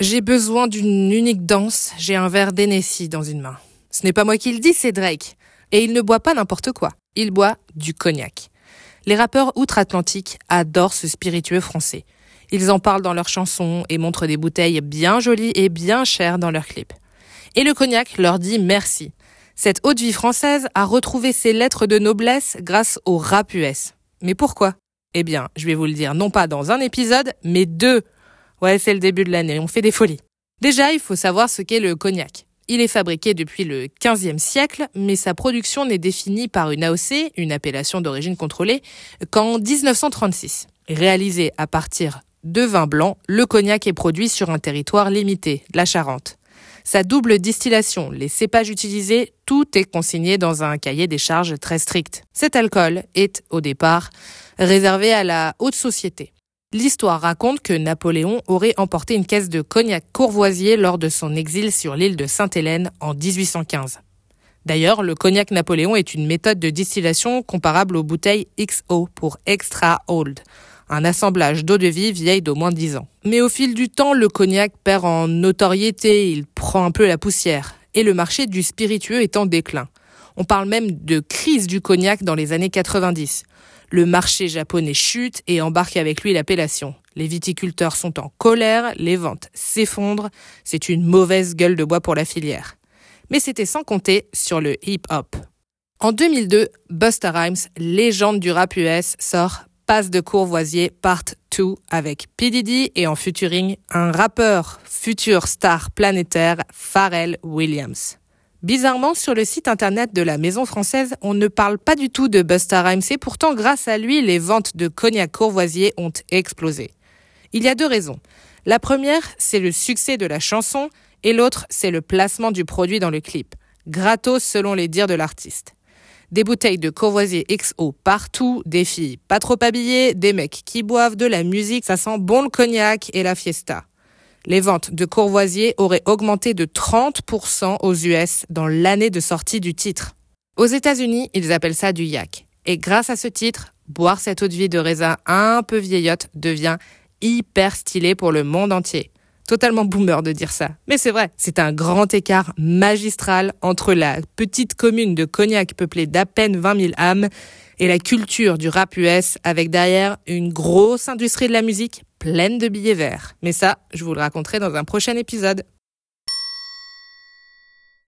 J'ai besoin d'une unique danse, j'ai un verre d'Hennessy dans une main. Ce n'est pas moi qui le dis, c'est Drake. Et il ne boit pas n'importe quoi. Il boit du cognac. Les rappeurs outre-Atlantique adorent ce spiritueux français. Ils en parlent dans leurs chansons et montrent des bouteilles bien jolies et bien chères dans leurs clips. Et le cognac leur dit merci. Cette haute vie française a retrouvé ses lettres de noblesse grâce au rap US. Mais pourquoi? Eh bien, je vais vous le dire non pas dans un épisode, mais deux Ouais, c'est le début de l'année, on fait des folies. Déjà, il faut savoir ce qu'est le cognac. Il est fabriqué depuis le XVe siècle, mais sa production n'est définie par une AOC, une appellation d'origine contrôlée, qu'en 1936. Réalisé à partir de vin blanc, le cognac est produit sur un territoire limité, la Charente. Sa double distillation, les cépages utilisés, tout est consigné dans un cahier des charges très strict. Cet alcool est, au départ, réservé à la haute société. L'histoire raconte que Napoléon aurait emporté une caisse de cognac courvoisier lors de son exil sur l'île de Sainte-Hélène en 1815. D'ailleurs, le cognac Napoléon est une méthode de distillation comparable aux bouteilles XO pour Extra Old, un assemblage d'eau de vie vieille d'au moins 10 ans. Mais au fil du temps, le cognac perd en notoriété, il prend un peu la poussière, et le marché du spiritueux est en déclin. On parle même de crise du cognac dans les années 90. Le marché japonais chute et embarque avec lui l'appellation. Les viticulteurs sont en colère, les ventes s'effondrent, c'est une mauvaise gueule de bois pour la filière. Mais c'était sans compter sur le hip-hop. En 2002, Busta Rhymes, légende du rap US, sort Passe de Courvoisier Part 2 avec P. Diddy et en featuring un rappeur, futur star planétaire, Pharrell Williams. Bizarrement, sur le site internet de la Maison Française, on ne parle pas du tout de Busta Rhymes et pourtant, grâce à lui, les ventes de cognac Courvoisier ont explosé. Il y a deux raisons. La première, c'est le succès de la chanson et l'autre, c'est le placement du produit dans le clip. Gratos selon les dires de l'artiste. Des bouteilles de Courvoisier XO partout, des filles pas trop habillées, des mecs qui boivent de la musique, ça sent bon le cognac et la fiesta les ventes de Courvoisier auraient augmenté de 30% aux US dans l'année de sortie du titre. Aux États-Unis, ils appellent ça du yak. Et grâce à ce titre, boire cette eau de vie de raisin un peu vieillotte devient hyper stylé pour le monde entier. Totalement boomer de dire ça. Mais c'est vrai, c'est un grand écart magistral entre la petite commune de Cognac peuplée d'à peine 20 000 âmes et la culture du rap US avec derrière une grosse industrie de la musique pleine de billets verts. Mais ça, je vous le raconterai dans un prochain épisode.